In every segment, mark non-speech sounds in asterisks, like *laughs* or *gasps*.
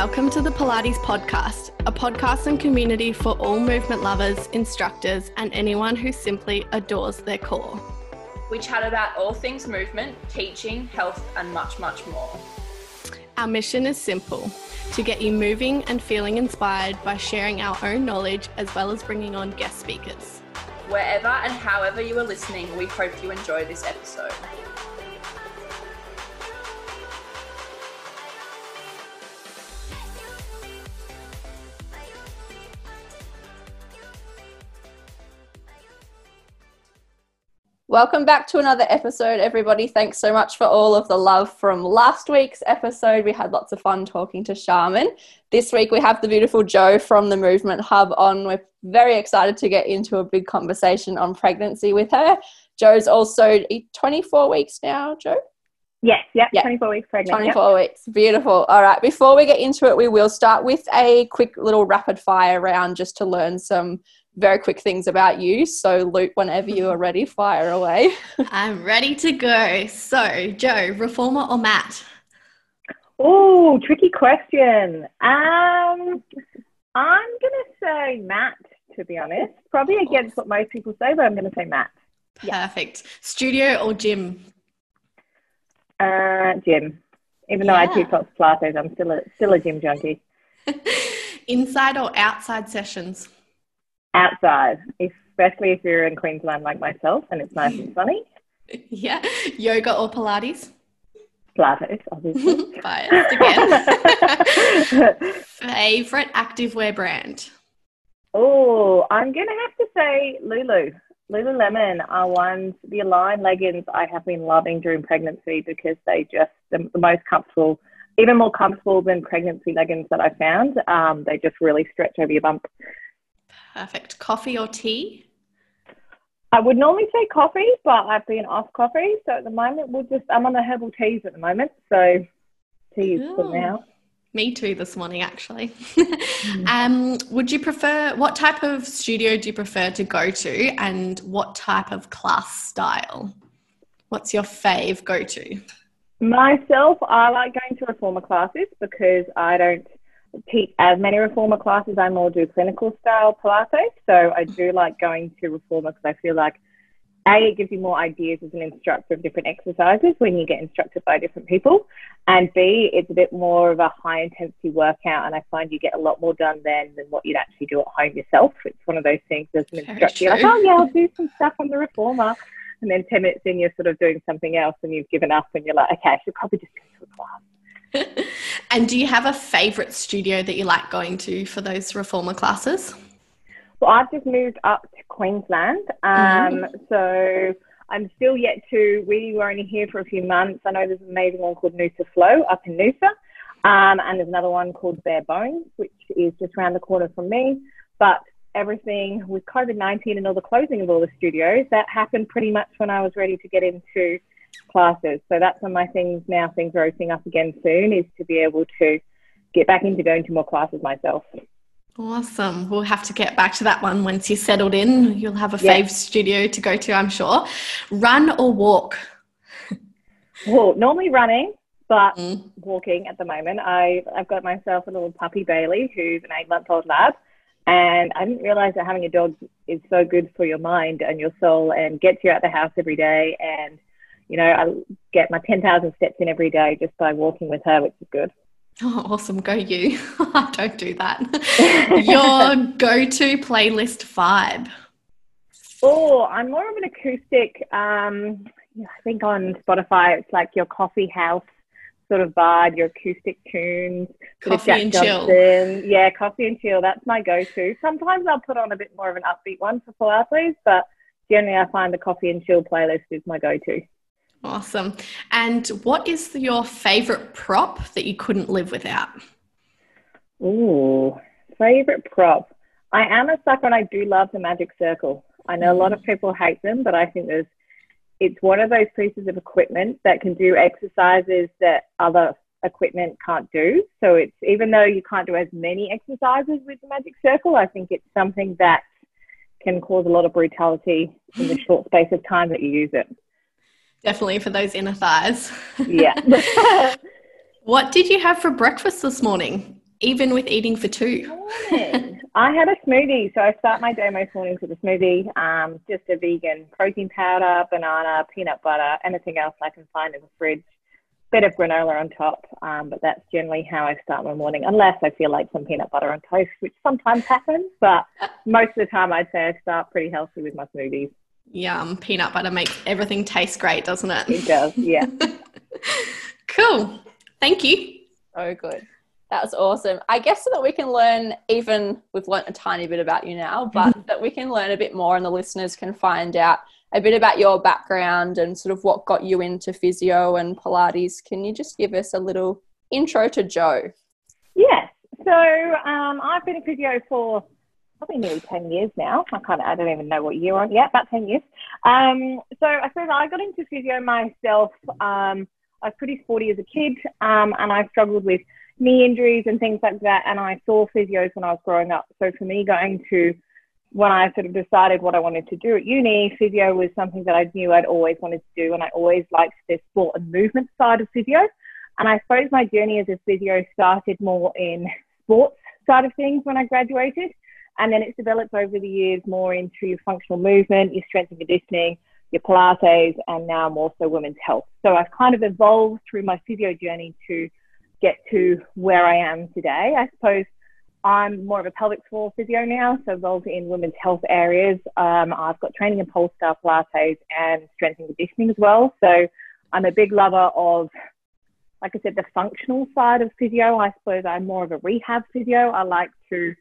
Welcome to the Pilates Podcast, a podcast and community for all movement lovers, instructors, and anyone who simply adores their core. We chat about all things movement, teaching, health, and much, much more. Our mission is simple to get you moving and feeling inspired by sharing our own knowledge as well as bringing on guest speakers. Wherever and however you are listening, we hope you enjoy this episode. Welcome back to another episode, everybody. Thanks so much for all of the love from last week's episode. We had lots of fun talking to Charmin. This week we have the beautiful Jo from the Movement Hub on. We're very excited to get into a big conversation on pregnancy with her. Jo's also 24 weeks now, Jo? Yes, yep, yeah, 24 weeks pregnant. 24 yep. weeks, beautiful. All right, before we get into it, we will start with a quick little rapid fire round just to learn some very quick things about you. So, Luke, whenever you are ready, fire away. *laughs* I'm ready to go. So, Jo, reformer or mat? Oh, tricky question. Um, I'm going to say mat, to be honest. Probably against what most people say, but I'm going to say mat. Perfect. Yeah. Studio or gym? Uh, gym. Even though. I do lots of Pilates, I'm still a, still a gym junkie. *laughs* Inside or outside sessions? Outside, especially if you're in Queensland like myself and it's nice and sunny. *laughs* Yeah. Yoga or Pilates? Pilates, obviously. *laughs* Biased again. *laughs* Favorite activewear brand? Oh, I'm going to have to say Lulu. Lululemon are ones, the Align leggings I have been loving during pregnancy because they just, the, the most comfortable, even more comfortable than pregnancy leggings that I found. Um, they just really stretch over your bump. Perfect. Coffee or tea? I would normally say coffee, but I've been off coffee. So at the moment, we'll just, I'm on the herbal teas at the moment. So tea is good now. Me too this morning, actually. *laughs* um, would you prefer, what type of studio do you prefer to go to and what type of class style? What's your fave go to? Myself, I like going to reformer classes because I don't teach uh, as many reformer classes. I more do clinical style Pilates. So I do like going to reformer because I feel like a, it gives you more ideas as an instructor of different exercises when you get instructed by different people. And B, it's a bit more of a high intensity workout. And I find you get a lot more done then than what you'd actually do at home yourself. It's one of those things as an instructor, you're like, oh, yeah, I'll do some stuff on the reformer. And then 10 minutes in, you're sort of doing something else and you've given up and you're like, okay, I should probably just go to a class. *laughs* and do you have a favorite studio that you like going to for those reformer classes? Well, I've just moved up to Queensland. Um, mm-hmm. So I'm still yet to, we were only here for a few months. I know there's an amazing one called Noosa Flow up in Noosa. Um, and there's another one called Bare Bones, which is just around the corner from me. But everything with COVID 19 and all the closing of all the studios, that happened pretty much when I was ready to get into classes. So that's one of my things now, things are opening up again soon, is to be able to get back into going to more classes myself. Awesome. We'll have to get back to that one once you're settled in. You'll have a yeah. fave studio to go to, I'm sure. Run or walk? Well, normally running, but mm. walking at the moment. I, I've got myself a little puppy, Bailey, who's an eight month old lab. And I didn't realize that having a dog is so good for your mind and your soul and gets you out the house every day and you know, I get my 10,000 steps in every day just by walking with her, which is good. Oh, awesome. Go you. *laughs* I Don't do that. *laughs* Your go to playlist vibe. Oh, I'm more of an acoustic. Um, I think on Spotify, it's like your coffee house sort of vibe, your acoustic tunes. Coffee and Johnson. chill. Yeah, coffee and chill. That's my go to. Sometimes I'll put on a bit more of an upbeat one for Pilates, but generally I find the coffee and chill playlist is my go to. Awesome. And what is your favorite prop that you couldn't live without? Ooh, favorite prop. I am a sucker and I do love the magic circle. I know a lot of mm. people hate them, but I think there's it's one of those pieces of equipment that can do exercises that other equipment can't do. So it's even though you can't do as many exercises with the magic circle, I think it's something that can cause a lot of brutality in the *laughs* short space of time that you use it. Definitely for those inner thighs. Yeah. *laughs* what did you have for breakfast this morning? even with eating for two? I had a smoothie. So I start my day most mornings with a smoothie, um, just a vegan protein powder, banana, peanut butter, anything else I can find in the fridge. Bit of granola on top, um, but that's generally how I start my morning, unless I feel like some peanut butter on toast, which sometimes happens. But most of the time, I'd say I start pretty healthy with my smoothies. Yum. Peanut butter makes everything taste great, doesn't it? It does, yeah. *laughs* cool. Thank you. So good. That's awesome. I guess so that we can learn, even we've learnt a tiny bit about you now, but mm-hmm. that we can learn a bit more and the listeners can find out a bit about your background and sort of what got you into physio and Pilates. Can you just give us a little intro to Jo? Yes. So um, I've been a physio for probably nearly 10 years now. I of, I don't even know what year on. Yeah, about 10 years. Um, so I suppose I got into physio myself. Um, I was pretty sporty as a kid um, and I struggled with knee injuries and things like that. And I saw physios when I was growing up. So for me, going to when I sort of decided what I wanted to do at uni, physio was something that I knew I'd always wanted to do. And I always liked the sport and movement side of physio. And I suppose my journey as a physio started more in sports side of things when I graduated. And then it's developed over the years more into your functional movement, your strength and conditioning, your Pilates, and now more so women's health. So I've kind of evolved through my physio journey to get to where I am today. I suppose I'm more of a pelvic floor physio now, so involved in women's health areas. Um, I've got training in pole Polestar Pilates and strength and conditioning as well. So I'm a big lover of, like I said, the functional side of physio. I suppose I'm more of a rehab physio. I like to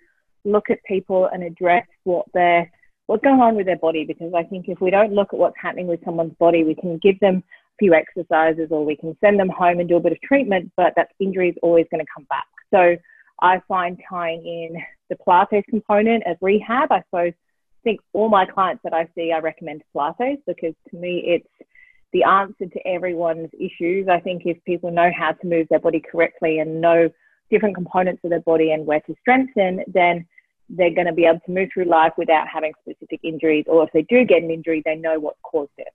look at people and address what they're what's going on with their body because I think if we don't look at what's happening with someone's body, we can give them a few exercises or we can send them home and do a bit of treatment, but that injury is always going to come back. So I find tying in the Pilates component as rehab, I suppose, I think all my clients that I see, I recommend Pilates because to me it's the answer to everyone's issues. I think if people know how to move their body correctly and know different components of their body and where to strengthen, then they're going to be able to move through life without having specific injuries. Or if they do get an injury, they know what caused it.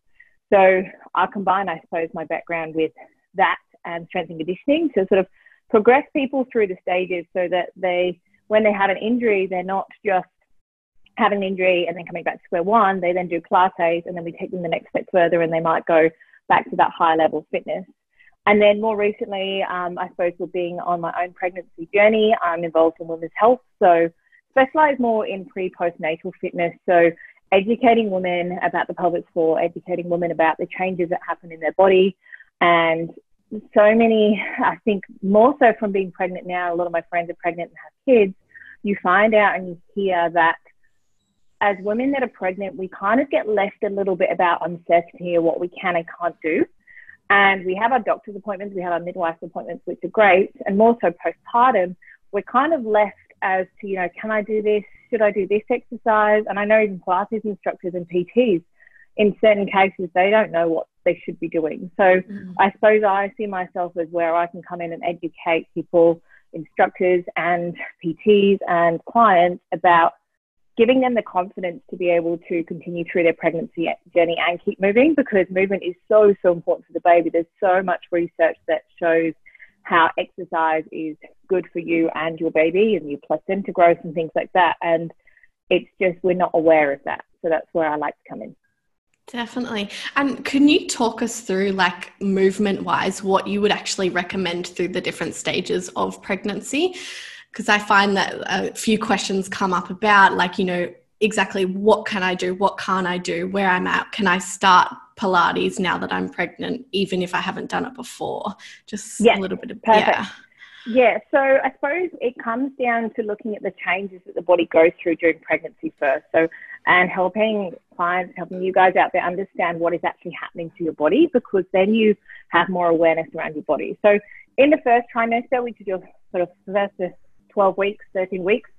So I combine, I suppose, my background with that and strength and conditioning to sort of progress people through the stages so that they, when they have an injury, they're not just having an injury and then coming back to square one. They then do Pilates and then we take them the next step further and they might go back to that high level fitness. And then more recently, um, I suppose with being on my own pregnancy journey, I'm involved in women's health. So specialize more in pre postnatal fitness. So educating women about the pelvic floor, educating women about the changes that happen in their body. And so many, I think more so from being pregnant now, a lot of my friends are pregnant and have kids, you find out and you hear that as women that are pregnant, we kind of get left a little bit about uncertainty of what we can and can't do. And we have our doctor's appointments, we have our midwife appointments, which are great. And more so postpartum, we're kind of left as to, you know, can I do this? Should I do this exercise? And I know even Pilates instructors and PTs, in certain cases, they don't know what they should be doing. So mm-hmm. I suppose I see myself as where I can come in and educate people, instructors and PTs and clients about giving them the confidence to be able to continue through their pregnancy journey and keep moving because movement is so, so important for the baby. There's so much research that shows how exercise is good for you and your baby and your placenta growth and things like that. And it's just we're not aware of that. So that's where I like to come in. Definitely. And can you talk us through, like, movement wise, what you would actually recommend through the different stages of pregnancy? Because I find that a few questions come up about, like, you know, exactly what can I do? What can't I do? Where I'm at? Can I start Pilates now that I'm pregnant, even if I haven't done it before? Just yeah, a little bit of perfect. yeah. Yeah, so I suppose it comes down to looking at the changes that the body goes through during pregnancy first. So, and helping clients, helping you guys out there understand what is actually happening to your body because then you have more awareness around your body. So, in the first trimester, which is your sort of first 12 weeks, 13 weeks,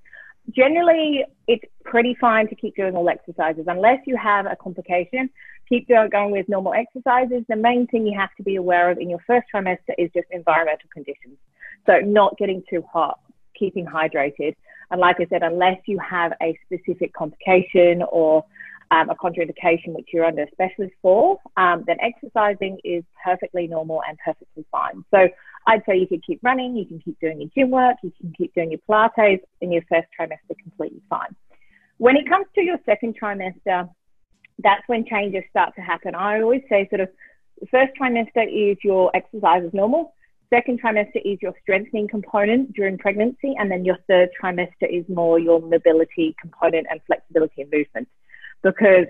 generally it's pretty fine to keep doing all exercises. Unless you have a complication keep going with normal exercises. The main thing you have to be aware of in your first trimester is just environmental conditions. So not getting too hot keeping hydrated. And like i said unless you have a specific complication or um, a contraindication which you're under a specialist for, um, then exercising is perfectly normal and perfectly fine. So I'd say you can keep running, you can keep doing your gym work, you can keep doing your Pilates in your first trimester completely fine. When it comes to your second trimester, that's when changes start to happen. I always say sort of first trimester is your exercise is normal. Second trimester is your strengthening component during pregnancy, and then your third trimester is more your mobility component and flexibility and movement because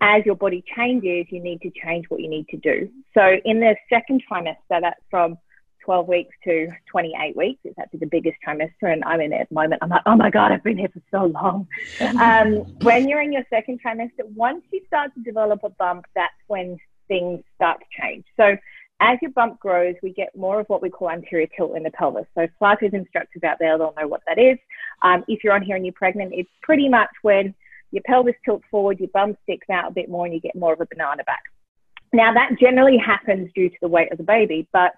as your body changes, you need to change what you need to do. So in the second trimester, that's from 12 weeks to 28 weeks. It's actually the biggest trimester, and I'm in it at the moment. I'm like, oh my God, I've been here for so long. *laughs* um, when you're in your second trimester, once you start to develop a bump, that's when things start to change. So as your bump grows, we get more of what we call anterior tilt in the pelvis. So Pilates instructors out there, they'll know what that is. Um, if you're on here and you're pregnant, it's pretty much when your pelvis tilts forward, your bum sticks out a bit more, and you get more of a banana back. Now, that generally happens due to the weight of the baby, but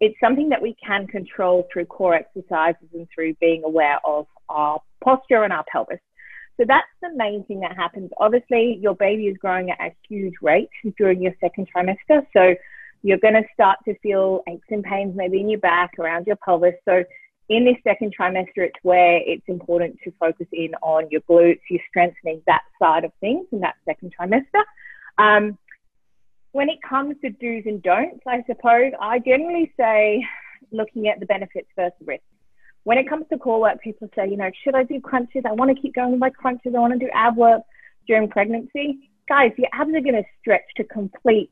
it's something that we can control through core exercises and through being aware of our posture and our pelvis. So that's the main thing that happens. Obviously, your baby is growing at a huge rate during your second trimester. So you're going to start to feel aches and pains maybe in your back, around your pelvis. So in this second trimester, it's where it's important to focus in on your glutes, you're strengthening that side of things in that second trimester. Um, when it comes to do's and don'ts, I suppose I generally say looking at the benefits versus risks. When it comes to core work, people say, you know, should I do crunches? I want to keep going with my crunches. I want to do ab work during pregnancy. Guys, your abs are going to stretch to complete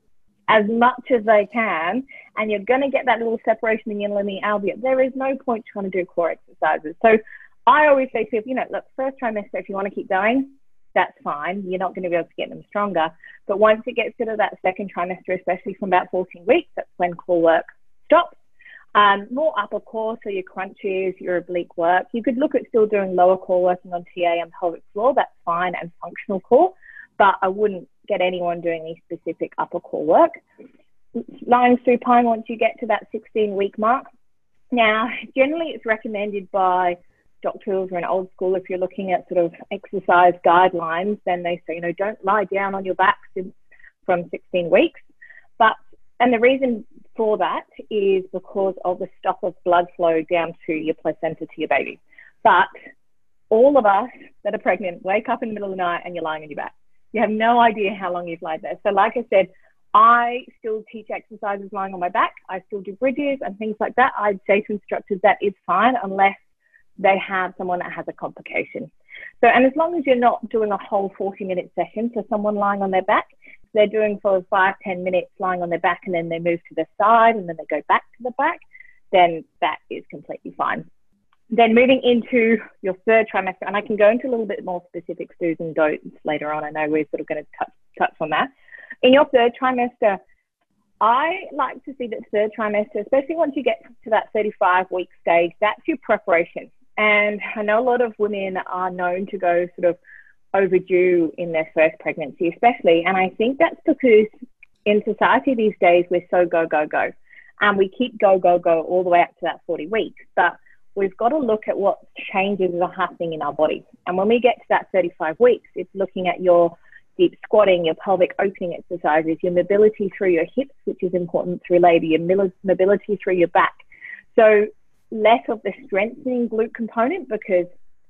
as much as they can, and you're going to get that little separation in the your linea alba. There is no point trying to do core exercises. So I always say to people, you know, look, first trimester, if you want to keep going, that's fine. You're not going to be able to get them stronger. But once it gets to that second trimester, especially from about 14 weeks, that's when core work stops. Um, more upper core, so your crunches, your oblique work. You could look at still doing lower core working on TA and pelvic floor. That's fine and functional core, but I wouldn't get anyone doing any specific upper core work. Lying supine once you get to that 16 week mark. Now, generally, it's recommended by doctors or an old school if you're looking at sort of exercise guidelines, then they say, you know, don't lie down on your back since, from 16 weeks. But, and the reason for that is because of the stop of blood flow down to your placenta to your baby. But all of us that are pregnant wake up in the middle of the night and you're lying on your back. You have no idea how long you've lied there. So, like I said, I still teach exercises lying on my back. I still do bridges and things like that. I'd say to instructors that is fine unless they have someone that has a complication. So, and as long as you're not doing a whole 40 minute session, so someone lying on their back, they're doing for five, 10 minutes lying on their back and then they move to the side and then they go back to the back, then that is completely fine. Then moving into your third trimester, and I can go into a little bit more specific do's and don'ts later on. I know we're sort of going to touch, touch on that. In your third trimester, I like to see that third trimester, especially once you get to that 35 week stage, that's your preparation. And I know a lot of women are known to go sort of overdue in their first pregnancy, especially. And I think that's because in society these days, we're so go, go, go. And we keep go, go, go all the way up to that 40 weeks. But we've got to look at what changes are happening in our body. And when we get to that 35 weeks, it's looking at your deep squatting, your pelvic opening exercises, your mobility through your hips, which is important through labor, your mobility through your back. So less of the strengthening glute component because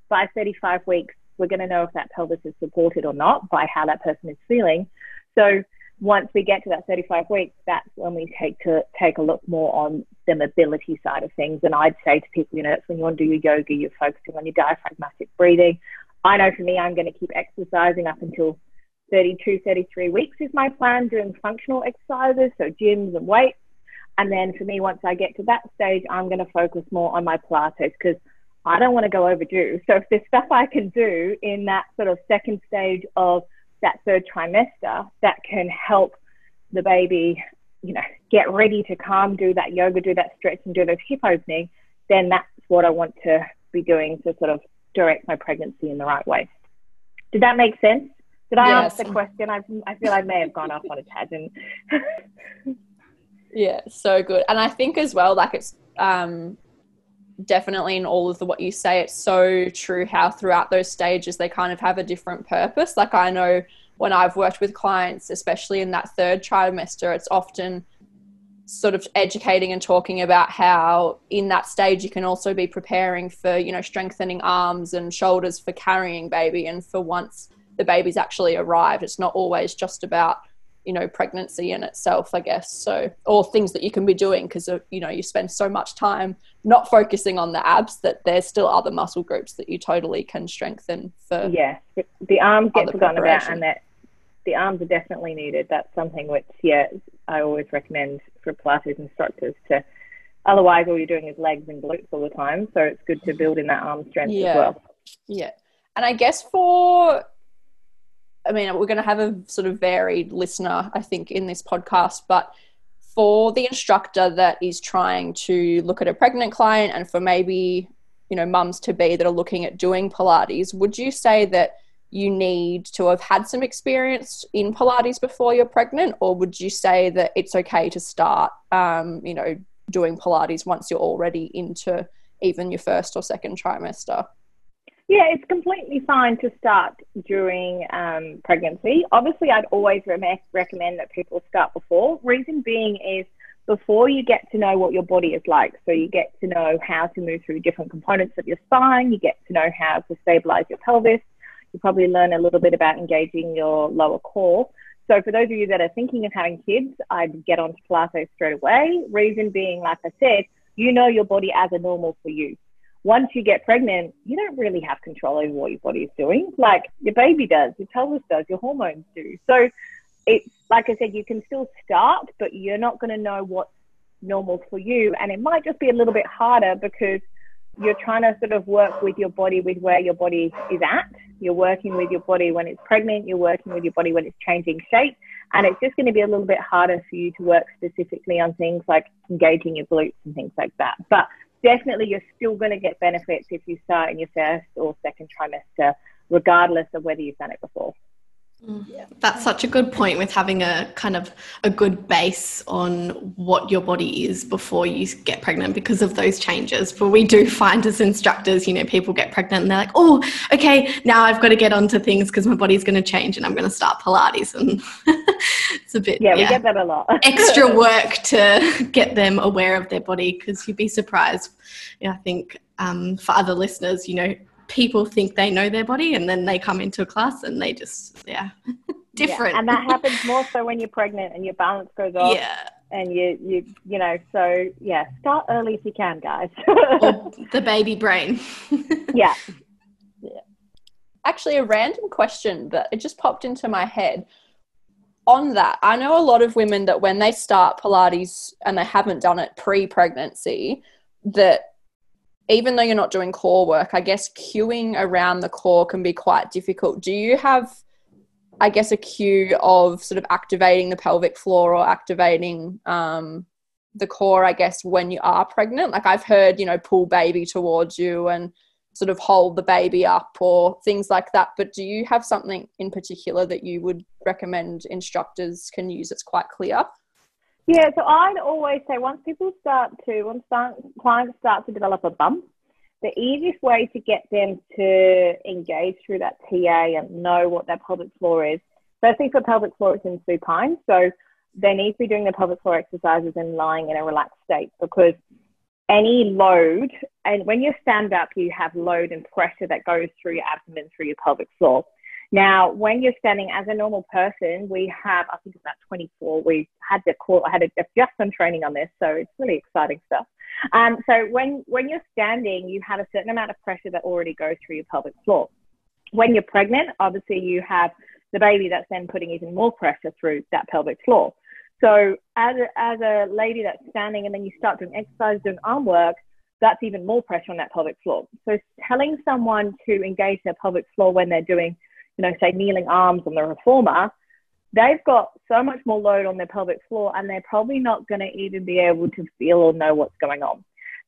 by 35 weeks, we're going to know if that pelvis is supported or not by how that person is feeling. So once we get to that 35 weeks, that's when we take to take a look more on the mobility side of things. And I'd say to people, you know, that's when you want to do your yoga, you're focusing on your diaphragmatic breathing. I know for me, I'm going to keep exercising up until 32, 33 weeks is my plan, doing functional exercises, so gyms and weights. And then for me, once I get to that stage, I'm going to focus more on my Pilates because I don't want to go overdue. So if there's stuff I can do in that sort of second stage of that third trimester that can help the baby, you know, get ready to come, do that yoga, do that stretch, and do those hip opening, then that's what I want to be doing to sort of direct my pregnancy in the right way. Did that make sense? Did I yes. answer the question? I, I feel I may have gone off on a tangent. *laughs* yeah, so good. And I think as well, like it's um, definitely in all of the what you say, it's so true how throughout those stages they kind of have a different purpose. Like I know when I've worked with clients, especially in that third trimester, it's often sort of educating and talking about how in that stage you can also be preparing for you know strengthening arms and shoulders for carrying baby and for once the baby's actually arrived it's not always just about you know pregnancy in itself i guess. So or things that you can be doing because uh, you know you spend so much time not focusing on the abs that there's still other muscle groups that you totally can strengthen for yeah the arms get forgotten about and that the arms are definitely needed. That's something which yeah i always recommend for pilates instructors to otherwise all you're doing is legs and glutes all the time. So it's good to build in that arm strength yeah. as well. Yeah. And i guess for I mean, we're going to have a sort of varied listener, I think, in this podcast, but for the instructor that is trying to look at a pregnant client and for maybe, you know, mums to be that are looking at doing Pilates, would you say that you need to have had some experience in Pilates before you're pregnant, or would you say that it's okay to start, um, you know, doing Pilates once you're already into even your first or second trimester? Yeah, it's completely fine to start during um, pregnancy. Obviously, I'd always re- recommend that people start before. Reason being is before you get to know what your body is like. So you get to know how to move through different components of your spine. You get to know how to stabilize your pelvis. You probably learn a little bit about engaging your lower core. So for those of you that are thinking of having kids, I'd get onto Pilates straight away. Reason being, like I said, you know your body as a normal for you once you get pregnant, you don't really have control over what your body is doing. Like your baby does, your pelvis does, your hormones do. So it's like I said, you can still start, but you're not going to know what's normal for you. And it might just be a little bit harder because you're trying to sort of work with your body with where your body is at. You're working with your body when it's pregnant, you're working with your body when it's changing shape. And it's just going to be a little bit harder for you to work specifically on things like engaging your glutes and things like that. But definitely you're still going to get benefits if you start in your first or second trimester, regardless of whether you've done it before. Mm. Yeah. That's such a good point with having a kind of a good base on what your body is before you get pregnant because of those changes. But we do find as instructors, you know, people get pregnant and they're like, oh, okay, now I've got to get onto things because my body's going to change and I'm going to start Pilates. And *laughs* it's a bit, yeah, yeah, we get that a lot. *laughs* extra work to get them aware of their body because you'd be surprised. Yeah, I think um, for other listeners, you know, people think they know their body and then they come into a class and they just yeah *laughs* different. yeah, and that *laughs* happens more so when you're pregnant and your balance goes off yeah. and you you you know so yeah start early if you can guys. *laughs* The baby brain. Yeah. Yeah actually a random question but it just popped into my head. On that i know a lot of women that when they start pilates and they haven't done it pre-pregnancy that even though you're not doing core work, I guess cueing around the core can be quite difficult. Do you have, I guess, a cue of sort of activating the pelvic floor or activating um, the core, I guess, when you are pregnant? Like I've heard, you know, pull baby towards you and sort of hold the baby up or things like that. But do you have something in particular that you would recommend instructors can use that's quite clear? Yeah, so I'd always say once people start to, once clients start to develop a bump, the easiest way to get them to engage through that TA and know what their pelvic floor is, firstly for pelvic floor, it's in supine. So they need to be doing their pelvic floor exercises and lying in a relaxed state because any load, and when you stand up, you have load and pressure that goes through your abdomen, through your pelvic floor. Now, when you're standing as a normal person, we have, I think it's about 24. We had the call, I had a, just some training on this, so it's really exciting stuff. Um, so when, when you're standing, you have a certain amount of pressure that already goes through your pelvic floor. When you're pregnant, obviously you have the baby that's then putting even more pressure through that pelvic floor. So as a, as a lady that's standing and then you start doing exercise, doing arm work, that's even more pressure on that pelvic floor. So telling someone to engage their pelvic floor when they're doing you know, say kneeling arms on the reformer, they've got so much more load on their pelvic floor and they're probably not going to even be able to feel or know what's going on.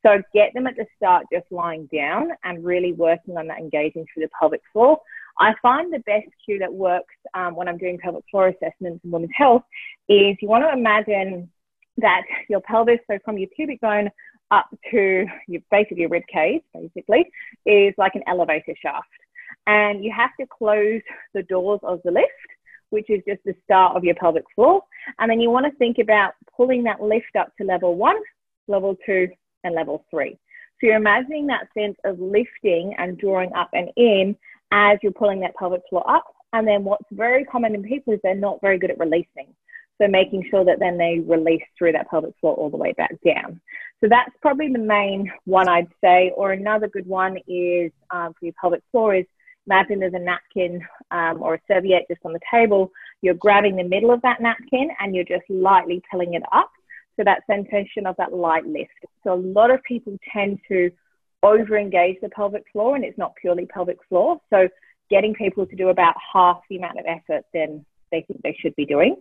So get them at the start just lying down and really working on that engaging through the pelvic floor. I find the best cue that works um, when I'm doing pelvic floor assessments in women's health is you want to imagine that your pelvis, so from your pubic bone up to your basically your rib cage, basically, is like an elevator shaft and you have to close the doors of the lift which is just the start of your pelvic floor. And then you want to think about pulling that lift up to level one, level two, and level three. So you're imagining that sense of lifting and drawing up and in as you're pulling that pelvic floor up. And then what's very common in people is they're not very good at releasing. So making sure that then they release through that pelvic floor all the way back down. So that's probably the main one I'd say. Or another good one is um, for your pelvic floor is imagine there's a napkin um, or a serviette just on the table. You're grabbing the middle of that napkin and you're just lightly pulling it up. So that sensation of that light lift. So a lot of people tend to over engage the pelvic floor and it's not purely pelvic floor. So getting people to do about half the amount of effort than they think they should be doing.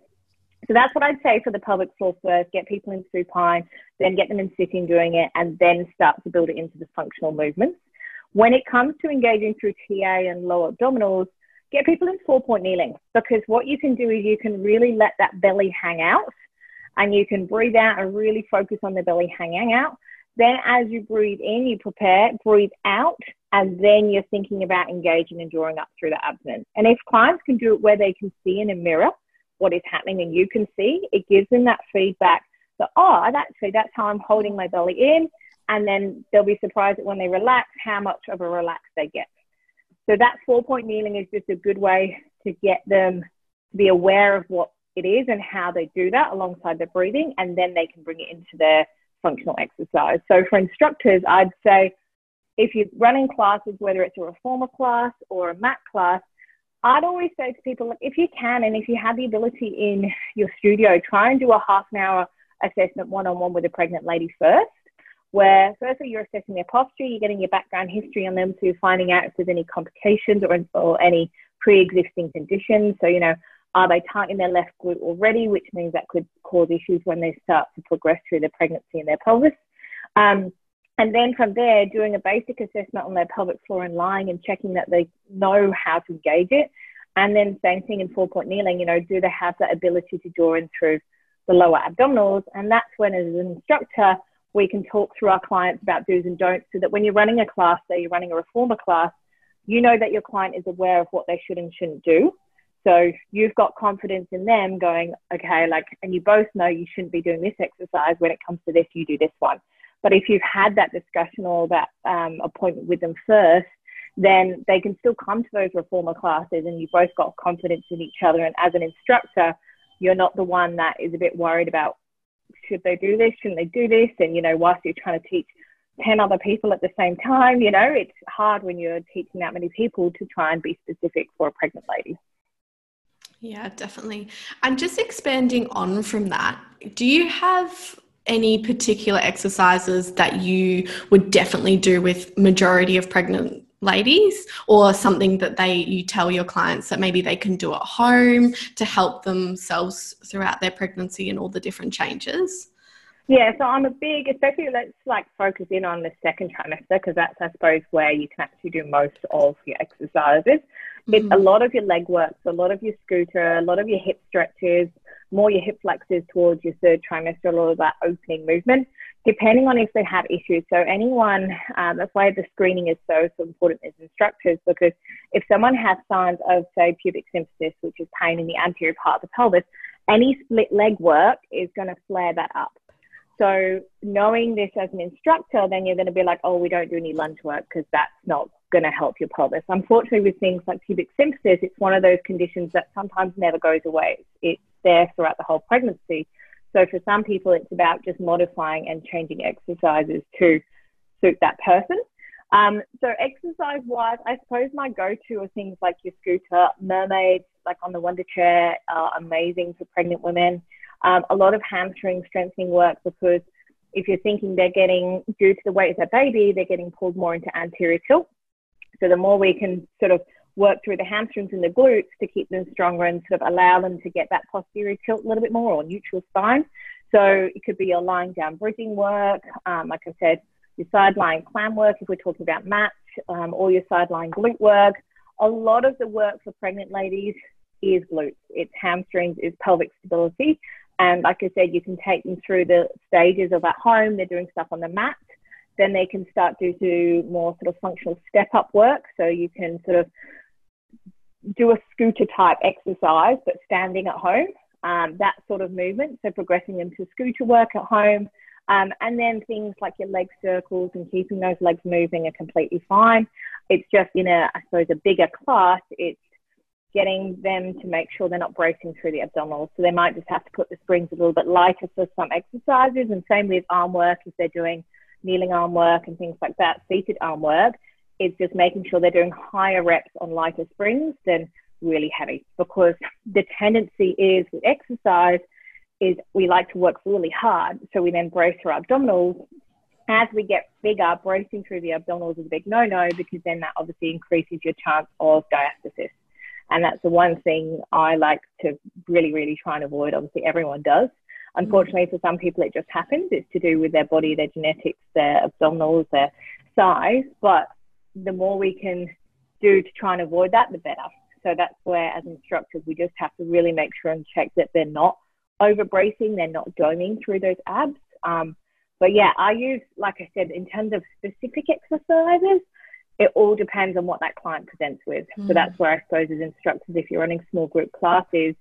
So that's what I'd say for the pelvic floor first. Get people in supine, then get them in sitting doing it, and then start to build it into the functional movements. When it comes to engaging through TA and lower abdominals, get people in four point kneeling because what you can do is you can really let that belly hang out and you can breathe out and really focus on the belly hanging out. Then, as you breathe in, you prepare, breathe out, and then you're thinking about engaging and drawing up through the abdomen. And if clients can do it where they can see in a mirror what is happening and you can see, it gives them that feedback that, oh, actually, that's how I'm holding my belly in. And then they'll be surprised when they relax, how much of a relax they get. So that four point kneeling is just a good way to get them to be aware of what it is and how they do that alongside their breathing, and then they can bring it into their functional exercise. So for instructors, I'd say if you're running classes, whether it's a reformer class or a mat class, I'd always say to people, if you can, and if you have the ability in your studio, try and do a half an hour assessment one on one with a pregnant lady first, where firstly you're assessing their posture, you're getting your background history on them, so finding out if there's any complications or, or any pre existing conditions. So, you know, are they tight in their left glute already, which means that could cause issues when they start to progress through their pregnancy and their pelvis. Um, and then from there, doing a basic assessment on their pelvic floor and lying and checking that they know how to engage it. And then same thing in four point kneeling, you know, do they have that ability to draw in through the lower abdominals? And that's when as an instructor, we can talk through our clients about do's and don'ts so that when you're running a class, say you're running a reformer class, you know that your client is aware of what they should and shouldn't do. So you've got confidence in them going, okay, like, and you both know you shouldn't be doing this exercise. When it comes to this, you do this one. But if you've had that discussion or that um, appointment with them first, then they can still come to those reformer classes and you've both got confidence in each other. And as an instructor, you're not the one that is a bit worried about should they do this, shouldn't they do this? And, you know, whilst you're trying to teach 10 other people at the same time, you know, it's hard when you're teaching that many people to try and be specific for a pregnant lady. Yeah, definitely. And just expanding on from that, do you have any particular exercises that you would definitely do with majority of pregnant ladies or something that they you tell your clients that maybe they can do at home to help themselves throughout their pregnancy and all the different changes? Yeah, so I'm a big, especially let's like focus in on the second trimester because that's, I suppose, where you can actually do most of your exercises. Mm-hmm. It's a lot of your leg work, so a lot of your scooter, a lot of your hip stretches, more your hip flexors towards your third trimester, a lot of that opening movement, depending on if they have issues. So anyone, um, that's why the screening is so, so important as instructors because if someone has signs of, say, pubic symphysis, which is pain in the anterior part of the pelvis, any split leg work is going to flare that up. So knowing this as an instructor, then you're going to be like, oh, we don't do any lunge work because that's not going to help your pelvis. Unfortunately, with things like pubic symphysis, it's one of those conditions that sometimes never goes away. It's there throughout the whole pregnancy. So for some people, it's about just modifying and changing exercises to suit that person. Um, so exercise wise, I suppose my go-to are things like your scooter, mermaids, like on the Wunda Chair, are amazing for pregnant women. Um, a lot of hamstring strengthening work because if you're thinking they're getting, due to the weight of their baby, they're getting pulled more into anterior tilt. So the more we can sort of work through the hamstrings and the glutes to keep them stronger and sort of allow them to get that posterior tilt a little bit more or neutral spine. So it could be your lying down bridging work, um, like I said, your side lying clam work if we're talking about mats, um, or your side lying glute work. A lot of the work for pregnant ladies is glutes. It's hamstrings, it's pelvic stability. And like I said, you can take them through the stages of at home. They're doing stuff on the mat. Then they can start to do more sort of functional step up work. So you can sort of do a scooter type exercise, but standing at home, um, that sort of movement. So progressing them to scooter work at home. Um, and then things like your leg circles and keeping those legs moving are completely fine. It's just in a, I suppose, a bigger class, it's getting them to make sure they're not bracing through the abdominals. So they might just have to put the springs a little bit lighter for some exercises. And same with arm work if they're doing kneeling arm work and things like that, seated arm work. It's just making sure they're doing higher reps on lighter springs than really heavy because the tendency is with exercise is we like to work really hard. So we then brace our abdominals. As we get bigger, bracing through the abdominals is a big no-no because then that obviously increases your chance of diastasis. And that's the one thing I like to really, really try and avoid. Obviously, everyone does. Unfortunately, for some people, it just happens. It's to do with their body, their genetics, their abdominals, their size. But the more we can do to try and avoid that, the better. So that's where, as instructors, we just have to really make sure and check that they're not over bracing, they're not doming through those abs. Um, but yeah, I use, like I said, in terms of specific exercises, it all depends on what that client presents with. Mm. So that's where I suppose as instructors, if you're running small group classes,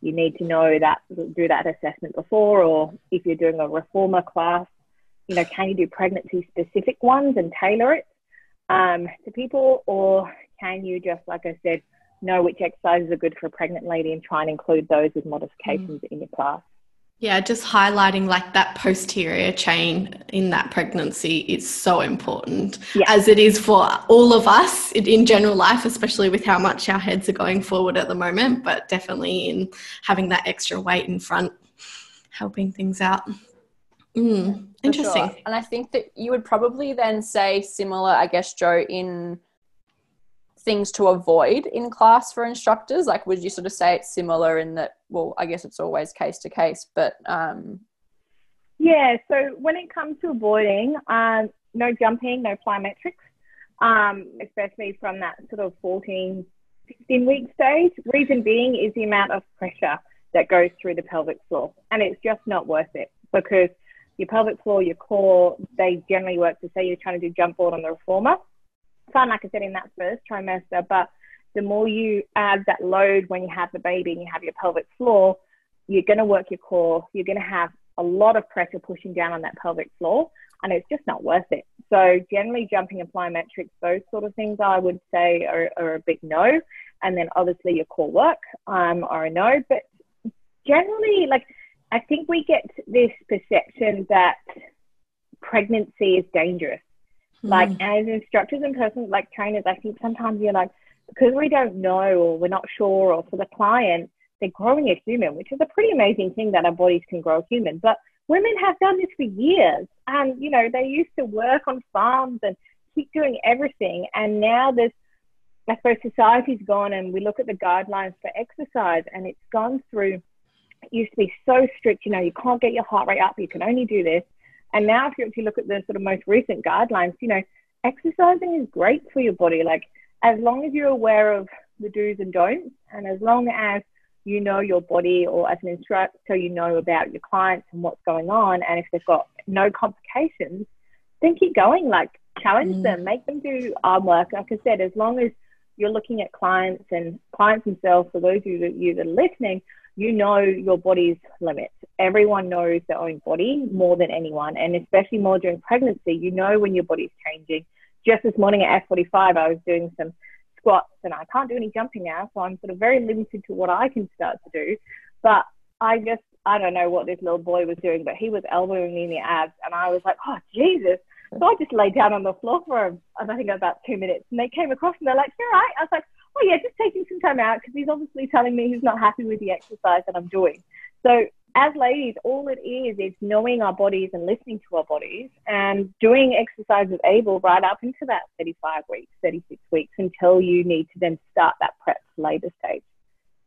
you need to know that do that assessment before, or if you're doing a reformer class, you know, can you do pregnancy specific ones and tailor it um, to people, or can you just, like I said, know which exercises are good for a pregnant lady and try and include those with modifications mm. in your class? Yeah, just highlighting like that posterior chain in that pregnancy is so important, yeah. as it is for all of us in general life, especially with how much our heads are going forward at the moment, but definitely in having that extra weight in front, helping things out. Mm, interesting. Sure. And I think that you would probably then say similar, I guess, Jo, in things to avoid in class for instructors? Like, would you sort of say it's similar in that? Well, I guess it's always case to case, but um... yeah. So when it comes to avoiding, um, no jumping, no plyometrics, um, especially from that sort of 14, 16 week stage. Reason being is the amount of pressure that goes through the pelvic floor, and it's just not worth it because your pelvic floor, your core, they generally work to say you're trying to do jump board on the reformer fun, like I said, in that first trimester, but the more you add that load when you have the baby and you have your pelvic floor, you're going to work your core. You're going to have a lot of pressure pushing down on that pelvic floor, and it's just not worth it. So, generally, jumping and plyometrics, those sort of things, I would say are, are a big no. And then, obviously, your core work um, are a no. But generally, like, I think we get this perception that pregnancy is dangerous. Like mm. as instructors and personal like trainers, I think sometimes you're like, because we don't know or we're not sure, or for the client, they're growing a human, which is a pretty amazing thing that our bodies can grow a human. But women have done this for years, and you know they used to work on farms and keep doing everything, and now there's I suppose society's gone and we look at the guidelines for exercise and it's gone through it used to be so strict, you know, you can't get your heart rate up, you can only do this. And now, if you actually look at the sort of most recent guidelines, you know, exercising is great for your body. Like, as long as you're aware of the do's and don'ts, and as long as you know your body, or as an instructor, you know about your clients and what's going on, and if they've got no complications, then keep going. Like, challenge mm. them, make them do arm work. Like I said, as long as you're looking at clients and clients themselves, for those of you that, you that are listening, you know your body's limits. Everyone knows their own body more than anyone, and especially more during pregnancy. You know when your body's changing. Just this morning at F45, I was doing some squats, and I can't do any jumping now, so I'm sort of very limited to what I can start to do. But I just, I don't know what this little boy was doing, but he was elbowing me in the abs, and I was like, oh Jesus. So I just lay down on the floor for, I think, about two minutes, and they came across and they're like, you're right. I was like, oh yeah, just taking some time out because he's obviously telling me he's not happy with the exercise that I'm doing. So as ladies, all it is is knowing our bodies and listening to our bodies and doing exercise with able right up into that 35 weeks, 36 weeks until you need to then start that prep for labour stage.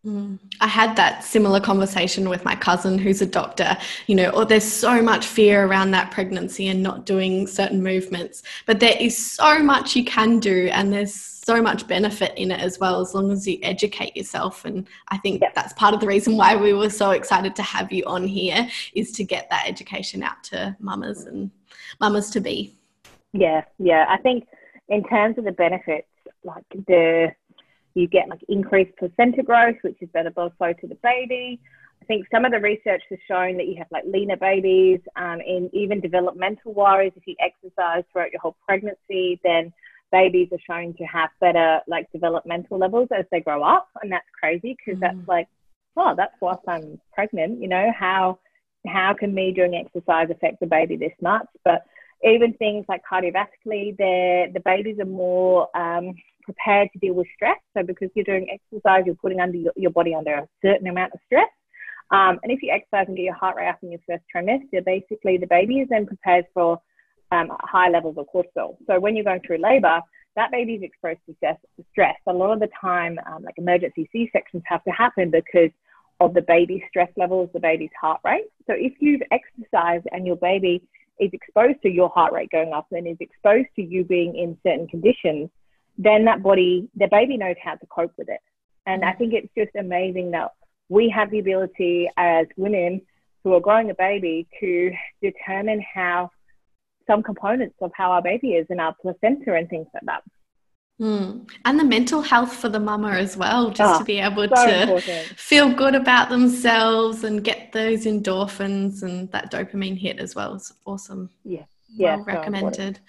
Mm. I had that similar conversation with my cousin who's a doctor. You know, or there's so much fear around that pregnancy and not doing certain movements, but there is so much you can do, and there's so much benefit in it as well, as long as you educate yourself. And I think yep. that's part of the reason why we were so excited to have you on here is to get that education out to mamas and mamas to be. Yeah, yeah. I think in terms of the benefits, like the You get like increased placenta growth, which is better blood flow to the baby. I think some of the research has shown that you have like leaner babies, um, and even developmental wise, if you exercise throughout your whole pregnancy, then babies are shown to have better like developmental levels as they grow up, and that's crazy because mm. that's like, oh, that's whilst I'm pregnant. You know how how can me doing exercise affect the baby this much? But even things like cardiovascularly, the babies are more um, prepared to deal with stress. So because you're doing exercise, you're putting under your, your body under a certain amount of stress. Um, and if you exercise and get your heart rate up in your first trimester, basically the baby is then prepared for um, high levels of cortisol. So when you're going through labour, that baby is exposed to stress. A lot of the time, um, like emergency C sections have to happen because of the baby's stress levels, the baby's heart rate. So if you've exercised and your baby is exposed to your heart rate going up and is exposed to you being in certain conditions, then that body, the baby knows how to cope with it. And I mm-hmm. think it's just amazing that we have the ability as women who are growing a baby to determine how some components of how our baby is in our placenta and things like that. Mm. And the mental health for the mama as well, just to be able so to important. *laughs* feel good about themselves and get those endorphins and that dopamine hit as well. It's awesome. Yeah. Yeah. Well recommended.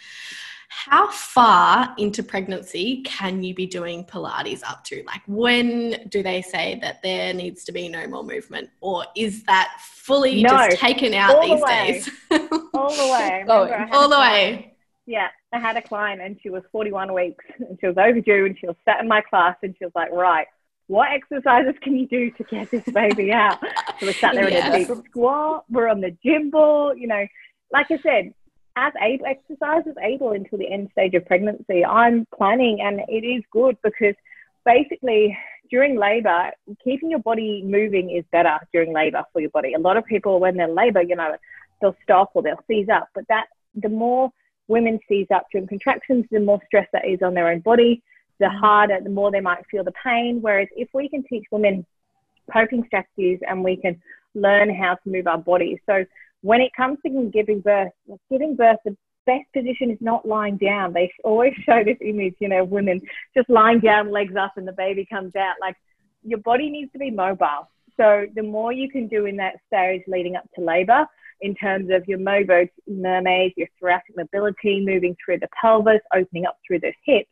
How far into pregnancy can you be doing Pilates up to? Like, when do they say that there needs to be no more movement, or is that fully no, just taken out these the days? *laughs* all the way. Oh, all the way yeah, I had a client and she was 41 weeks and she was overdue and she was sat in my class and she was like, right, what exercises can you do to get this baby out? *laughs* So we sat there yes. in a deep squat, we're on the gym ball, you know, like I said, as able exercise is able until the end stage of pregnancy, I'm planning and it is good because basically during labor, keeping your body moving is better during labor for your body. A lot of people when they're labor, you know, they'll stop or they'll seize up, but that the more women seize up during contractions, the more stress that is on their own body, the mm. harder, the more they might feel the pain. Whereas if we can teach women coping strategies and we can learn how to move our bodies. So when it comes to giving birth, giving birth, the best position is not lying down. They always show this image, you know, women just lying down, legs up, and the baby comes out. Like your body needs to be mobile. So the more you can do in that stage leading up to labor, in terms of your mobo mermaids, your thoracic mobility, moving through the pelvis, opening up through the hips,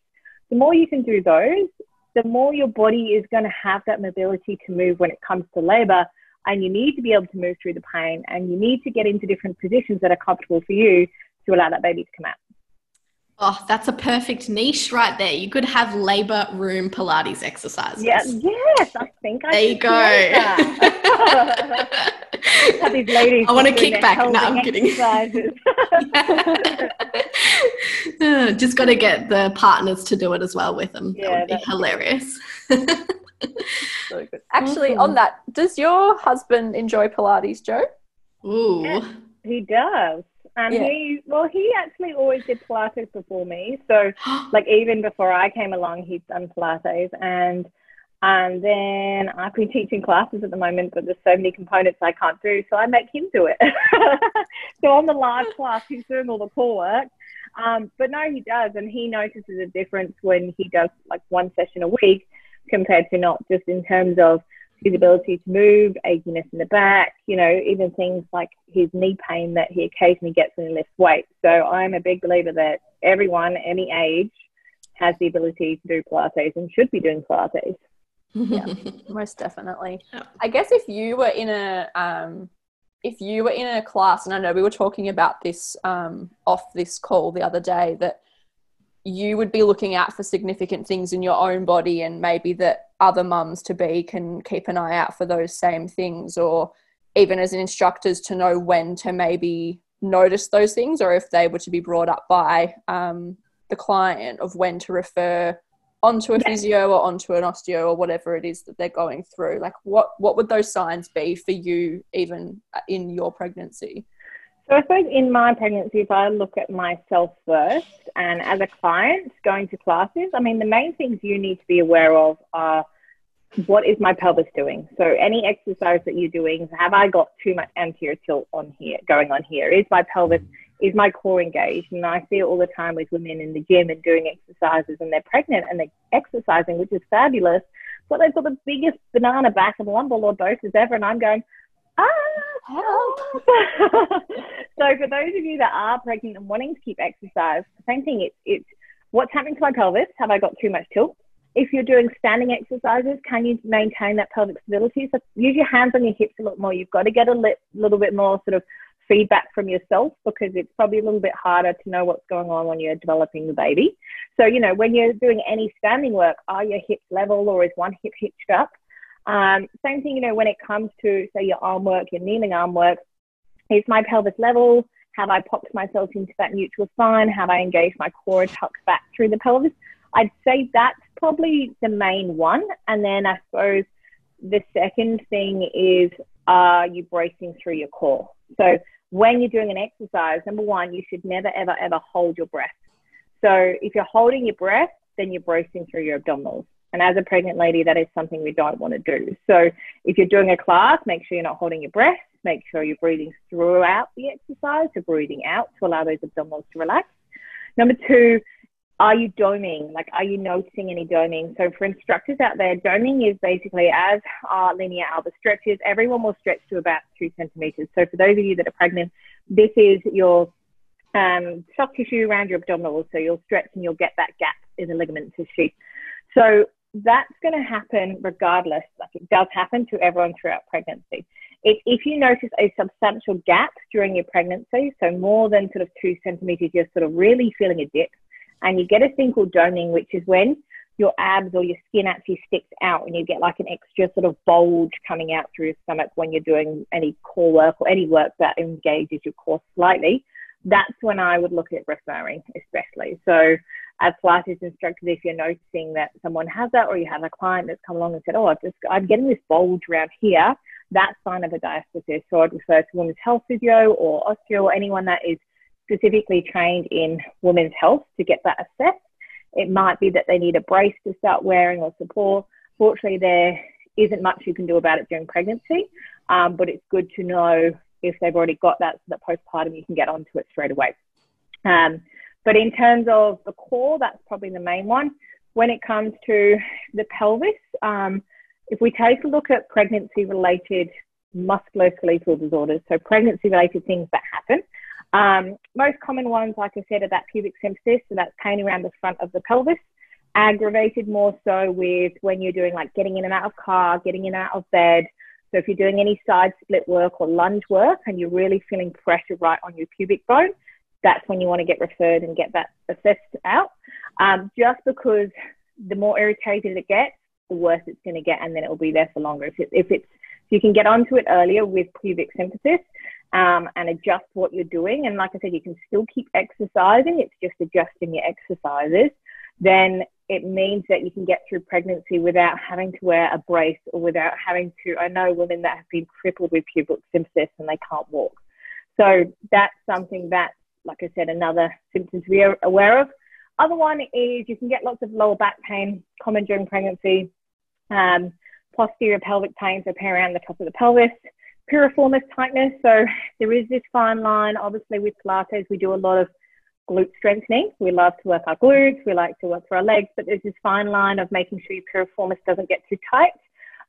the more you can do those, the more your body is going to have that mobility to move when it comes to labor. And you need to be able to move through the pain and you need to get into different positions that are comfortable for you to allow that baby to come out. Oh, that's a perfect niche right there. You could have labor room Pilates exercises. Yes, yes, I think I There you go. *laughs* have these ladies. I want to kick back. No, I'm kidding. *laughs* *laughs* Just got to get the partners to do it as well with them. Yeah, that would be hilarious. so good. Actually, on that, does your husband enjoy Pilates, Jo? Ooh. Yeah, he does. And yeah. he, well, he actually always did Pilates before me. So, *gasps* like, even before I came along, he'd done Pilates. And and then I've been teaching classes at the moment, but there's so many components I can't do. So I make him do it. *laughs* so on the live *gasps* class, he's doing all the core work. Um, but no, he does. And he notices a difference when he does like one session a week compared to not just in terms of his ability to move, achiness in the back, you know, even things like his knee pain that he occasionally gets when he lifts weights. So I'm a big believer that everyone, any age, has the ability to do Pilates and should be doing Pilates. yeah, *laughs* most definitely. I guess if you were in a um, if you were in a class, and I know we were talking about this um, off this call the other day, that you would be looking out for significant things in your own body and maybe that other mums to be can keep an eye out for those same things or even as an instructors to know when to maybe notice those things or if they were to be brought up by um, the client of when to refer onto a yeah. physio or onto an osteo or whatever it is that they're going through like what what would those signs be for you even in your pregnancy so I suppose in my pregnancy, if I look at myself first, and as a client going to classes, I mean the main things you need to be aware of are what is my pelvis doing? So any exercise that you're doing, have I got too much anterior tilt on here, going on here? Is my pelvis, is my core engaged? And I see it all the time with women in the gym and doing exercises and they're pregnant and they're exercising, which is fabulous. But they've got the biggest banana back and lumbar lordosis ever. And I'm going. Ah, *laughs* so for those of you that are pregnant and wanting to keep exercise, same thing. It's, it's what's happening to my pelvis? Have I got too much tilt? if you're doing standing exercises, can you maintain that pelvic stability? So use your hands on your hips a lot more. You've got to get a li- little bit more sort of feedback from yourself because it's probably a little bit harder to know what's going on when you're developing the baby. So, you know, when you're doing any standing work, are your hips level or is one hip hitched up? Um, same thing, you know, when it comes to, say, your arm work, your kneeling arm work, is my pelvis level? Have I popped myself into that neutral spine? Have I engaged my core tucked back through the pelvis? I'd say that's probably the main one. And then I suppose the second thing is are you bracing through your core? So when you're doing an exercise, number one, you should never, ever, ever hold your breath. So if you're holding your breath, then you're bracing through your abdominals. And as a pregnant lady, that is something we don't want to do. So if you're doing a class, make sure you're not holding your breath. Make sure you're breathing throughout the exercise, so breathing out to allow those abdominals to relax. Number two, are you doming? Like, are you noticing any doming? So for instructors out there, doming is basically as our linea alba stretches, everyone will stretch to about two centimeters. So for those of you that are pregnant, this is your um, soft tissue around your abdominals. So you'll stretch and you'll get that gap in the ligament tissue. So that's going to happen regardless. Like it does happen to everyone throughout pregnancy. It, if you notice a substantial gap during your pregnancy, so more than sort of two centimeters, you're sort of really feeling a dip and you get a thing called doming, which is when your abs or your skin actually sticks out and you get like an extra sort of bulge coming out through your stomach when you're doing any core work or any work that engages your core slightly. That's when I would look at referring, especially. So, as Pilates instructors, if you're noticing that someone has that, or you have a client that's come along and said, "Oh, I've just I'm getting this bulge around here," that's sign of a diastasis. So I'd refer to women's health physio or osteo or anyone that is specifically trained in women's health to get that assessed. It might be that they need a brace to start wearing or support. Fortunately, there isn't much you can do about it during pregnancy, um, but it's good to know if they've already got that so that postpartum you can get onto it straight away. Um, but in terms of the core, that's probably the main one. When it comes to the pelvis, um, if we take a look at pregnancy related musculoskeletal disorders, so pregnancy related things that happen, um, most common ones, like I said, are that pubic symphysis, so that's pain around the front of the pelvis. Aggravated more so with when you're doing like getting in and out of car, getting in and out of bed. So if you're doing any side split work or lunge work and you're really feeling pressure right on your pubic bone, that's when you want to get referred and get that assessed out. Um, just because the more irritated it gets, the worse it's going to get, and then it will be there for longer. If, it, if it's if you can get onto it earlier with pubic symphysis, um, and adjust what you're doing. And like I said, you can still keep exercising, it's just adjusting your exercises. Then it means that you can get through pregnancy without having to wear a brace or without having to. I know women that have been crippled with pubic symphysis and they can't walk. So that's something that, like I said, another symptom to be aware of. Other one is you can get lots of lower back pain, common during pregnancy, um, posterior pelvic pain, so pain around the top of the pelvis, piriformis tightness. So there is this fine line. Obviously, with Pilates, we do a lot of glute strengthening. We love to work our glutes. We like to work for our legs, but there's this fine line of making sure your piriformis doesn't get too tight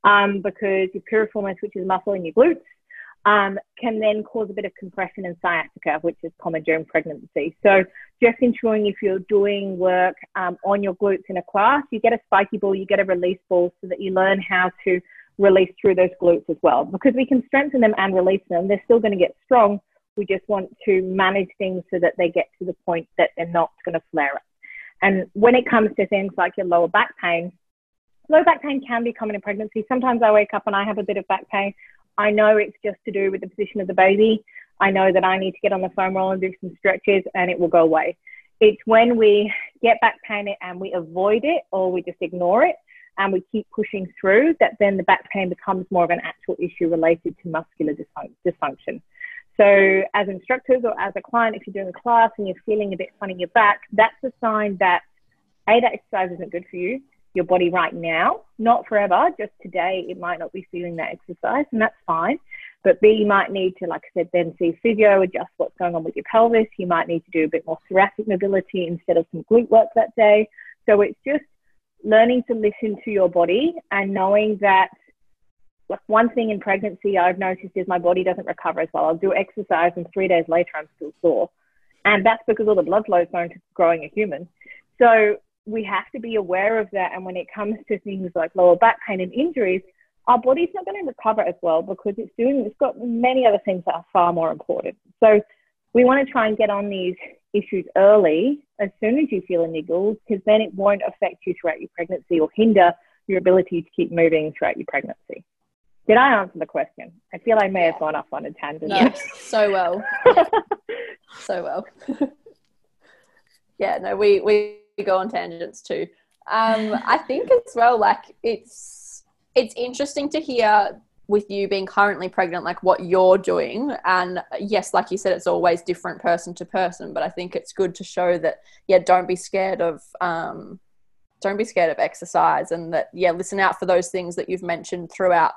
um, because your piriformis, which is muscle in your glutes, um, can then cause a bit of compression and sciatica, which is common during pregnancy. So just ensuring if you're doing work um, on your glutes in a class, you get a spiky ball, you get a release ball so that you learn how to release through those glutes as well. Because we can strengthen them and release them, they're still going to get strong. We just want to manage things so that they get to the point that they're not going to flare up. And when it comes to things like your lower back pain, lower back pain can be common in pregnancy. Sometimes I wake up and I have a bit of back pain. I know it's just to do with the position of the baby. I know that I need to get on the foam roll and do some stretches and it will go away. It's when we get back pain and we avoid it or we just ignore it and we keep pushing through, that then the back pain becomes more of an actual issue related to muscular dysfunction. So, as instructors or as a client, if you're doing a class and you're feeling a bit funny in your back, that's a sign that A, that exercise isn't good for you, your body right now, not forever, just today, it might not be feeling that exercise, and that's fine. But B, you might need to, like I said, then see physio, adjust what's going on with your pelvis. You might need to do a bit more thoracic mobility instead of some glute work that day. So it's just learning to listen to your body and knowing that like one thing in pregnancy I've noticed is my body doesn't recover as well. I'll do exercise and three days later I'm still sore. And that's because all the blood flow is going to growing a human. So we have to be aware of that. And when it comes to things like lower back pain and injuries, our body's not going to recover as well because it's doing, it's got many other things that are far more important. So we want to try and get on these issues early as soon as you feel a niggle because then it won't affect you throughout your pregnancy or hinder your ability to keep moving throughout your pregnancy. Did I answer the question? I feel I may have gone off on a tangent. No, so well. *laughs* so well. *laughs* yeah, no, we, we go on tangents too. Um, I think as well, like it's it's interesting to hear with you being currently pregnant, like what you're doing. And yes, like you said, it's always different person to person. But I think it's good to show that yeah, don't be scared of um, don't be scared of exercise, and that yeah, listen out for those things that you've mentioned throughout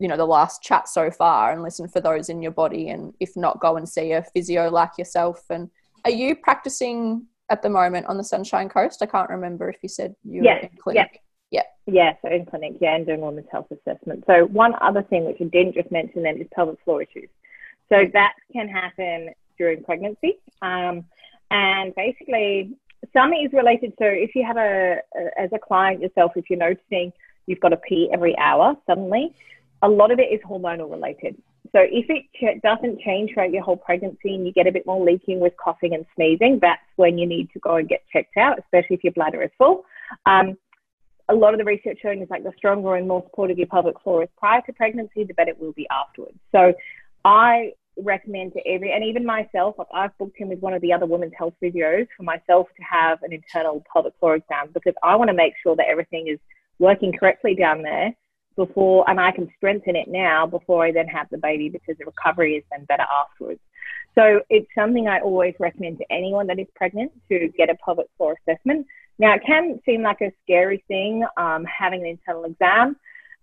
you know the last chat so far and listen for those in your body and if not go and see a physio like yourself and are you practicing at the moment on the sunshine coast. I can't remember if you said you yes, were in clinic. Yeah. yeah so in clinic yeah and doing women's health assessment. So one other thing which i didn't just mention then is pelvic floor issues. So that can happen during pregnancy um, and basically some is related. So if you have a, a as a client yourself if you're noticing you've got to pee every hour suddenly a lot of it is hormonal related. So if it ch- doesn't change throughout your whole pregnancy and you get a bit more leaking with coughing and sneezing, that's when you need to go and get checked out, especially if your bladder is full. Um, a lot of the research showing is like the stronger and more supportive your pelvic floor is prior to pregnancy, the better it will be afterwards. So I recommend to every, and even myself, like I've booked in with one of the other women's health physios for myself to have an internal pelvic floor exam because I want to make sure that everything is working correctly down there before, and I can strengthen it now before I then have the baby because the recovery is then better afterwards. So it's something I always recommend to anyone that is pregnant to get a pelvic floor assessment. Now it can seem like a scary thing um, having an internal exam.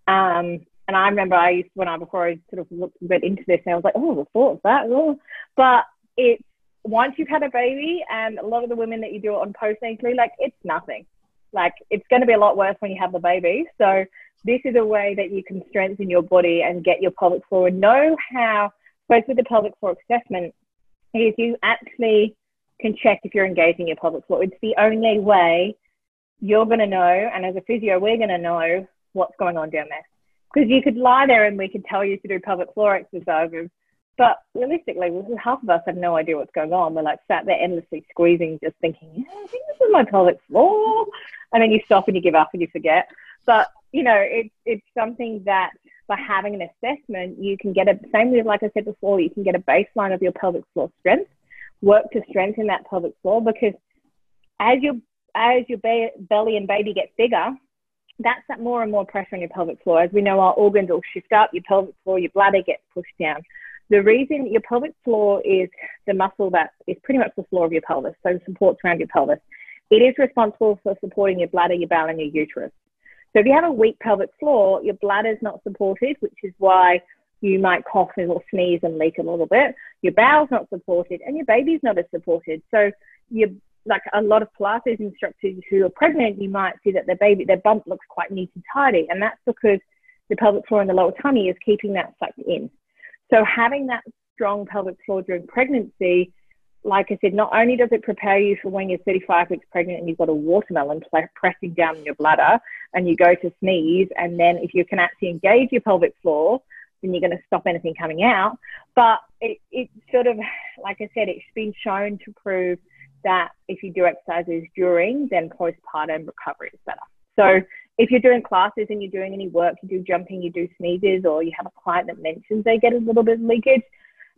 Um, and I remember I used when I before I sort of looked a bit into this and I was like, oh, the thought of that. Oh. But it's once you've had a baby and a lot of the women that you do it on postnatally, like it's nothing. Like it's going to be a lot worse when you have the baby. So this is a way that you can strengthen your body and get your pelvic floor and know how, both with the pelvic floor assessment, is you actually can check if you're engaging your pelvic floor. It's the only way you're going to know, and as a physio, we're going to know what's going on down there. Because you could lie there and we could tell you to do pelvic floor exercises, but realistically, half of us have no idea what's going on. We're like sat there endlessly squeezing, just thinking, yeah, I think this is my pelvic floor. And then you stop and you give up and you forget. But you know, it's it's something that by having an assessment, you can get a same with like I said before, you can get a baseline of your pelvic floor strength, work to strengthen that pelvic floor because as your as your belly and baby gets bigger, that's that more and more pressure on your pelvic floor. As we know, our organs all shift up, your pelvic floor, your bladder gets pushed down. The reason your pelvic floor is the muscle that is pretty much the floor of your pelvis, so supports around your pelvis. It is responsible for supporting your bladder, your bowel, and your uterus. So if you have a weak pelvic floor, your bladder is not supported, which is why you might cough or sneeze and leak a little bit. Your bowel's not supported, and your baby's not as supported. So you like a lot of Pilates instructors who are pregnant, you might see that their baby, their bump looks quite neat and tidy, and that's because the pelvic floor in the lower tummy is keeping that sucked in. So having that strong pelvic floor during pregnancy like I said, not only does it prepare you for when you're 35 weeks pregnant and you've got a watermelon pressing down your bladder and you go to sneeze, and then if you can actually engage your pelvic floor, then you're going to stop anything coming out. But it, it sort of, like I said, it's been shown to prove that if you do exercises during, then postpartum recovery is better. So if you're doing classes and you're doing any work, you do jumping, you do sneezes, or you have a client that mentions they get a little bit of leakage,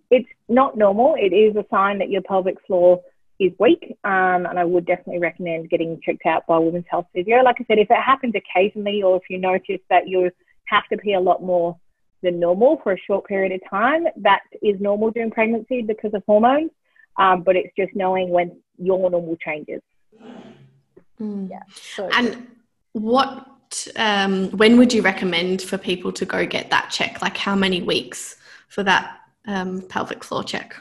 it's not normal. It is a sign that your pelvic floor is weak, um, and I would definitely recommend getting checked out by a women's health physio. Like I said, if it happens occasionally, or if you notice that you have to pee a lot more than normal for a short period of time, that is normal during pregnancy because of hormones. Um, but it's just knowing when your normal changes. Mm. Yeah. So and what um, when would you recommend for people to go get that check? Like how many weeks for that um, pelvic floor check?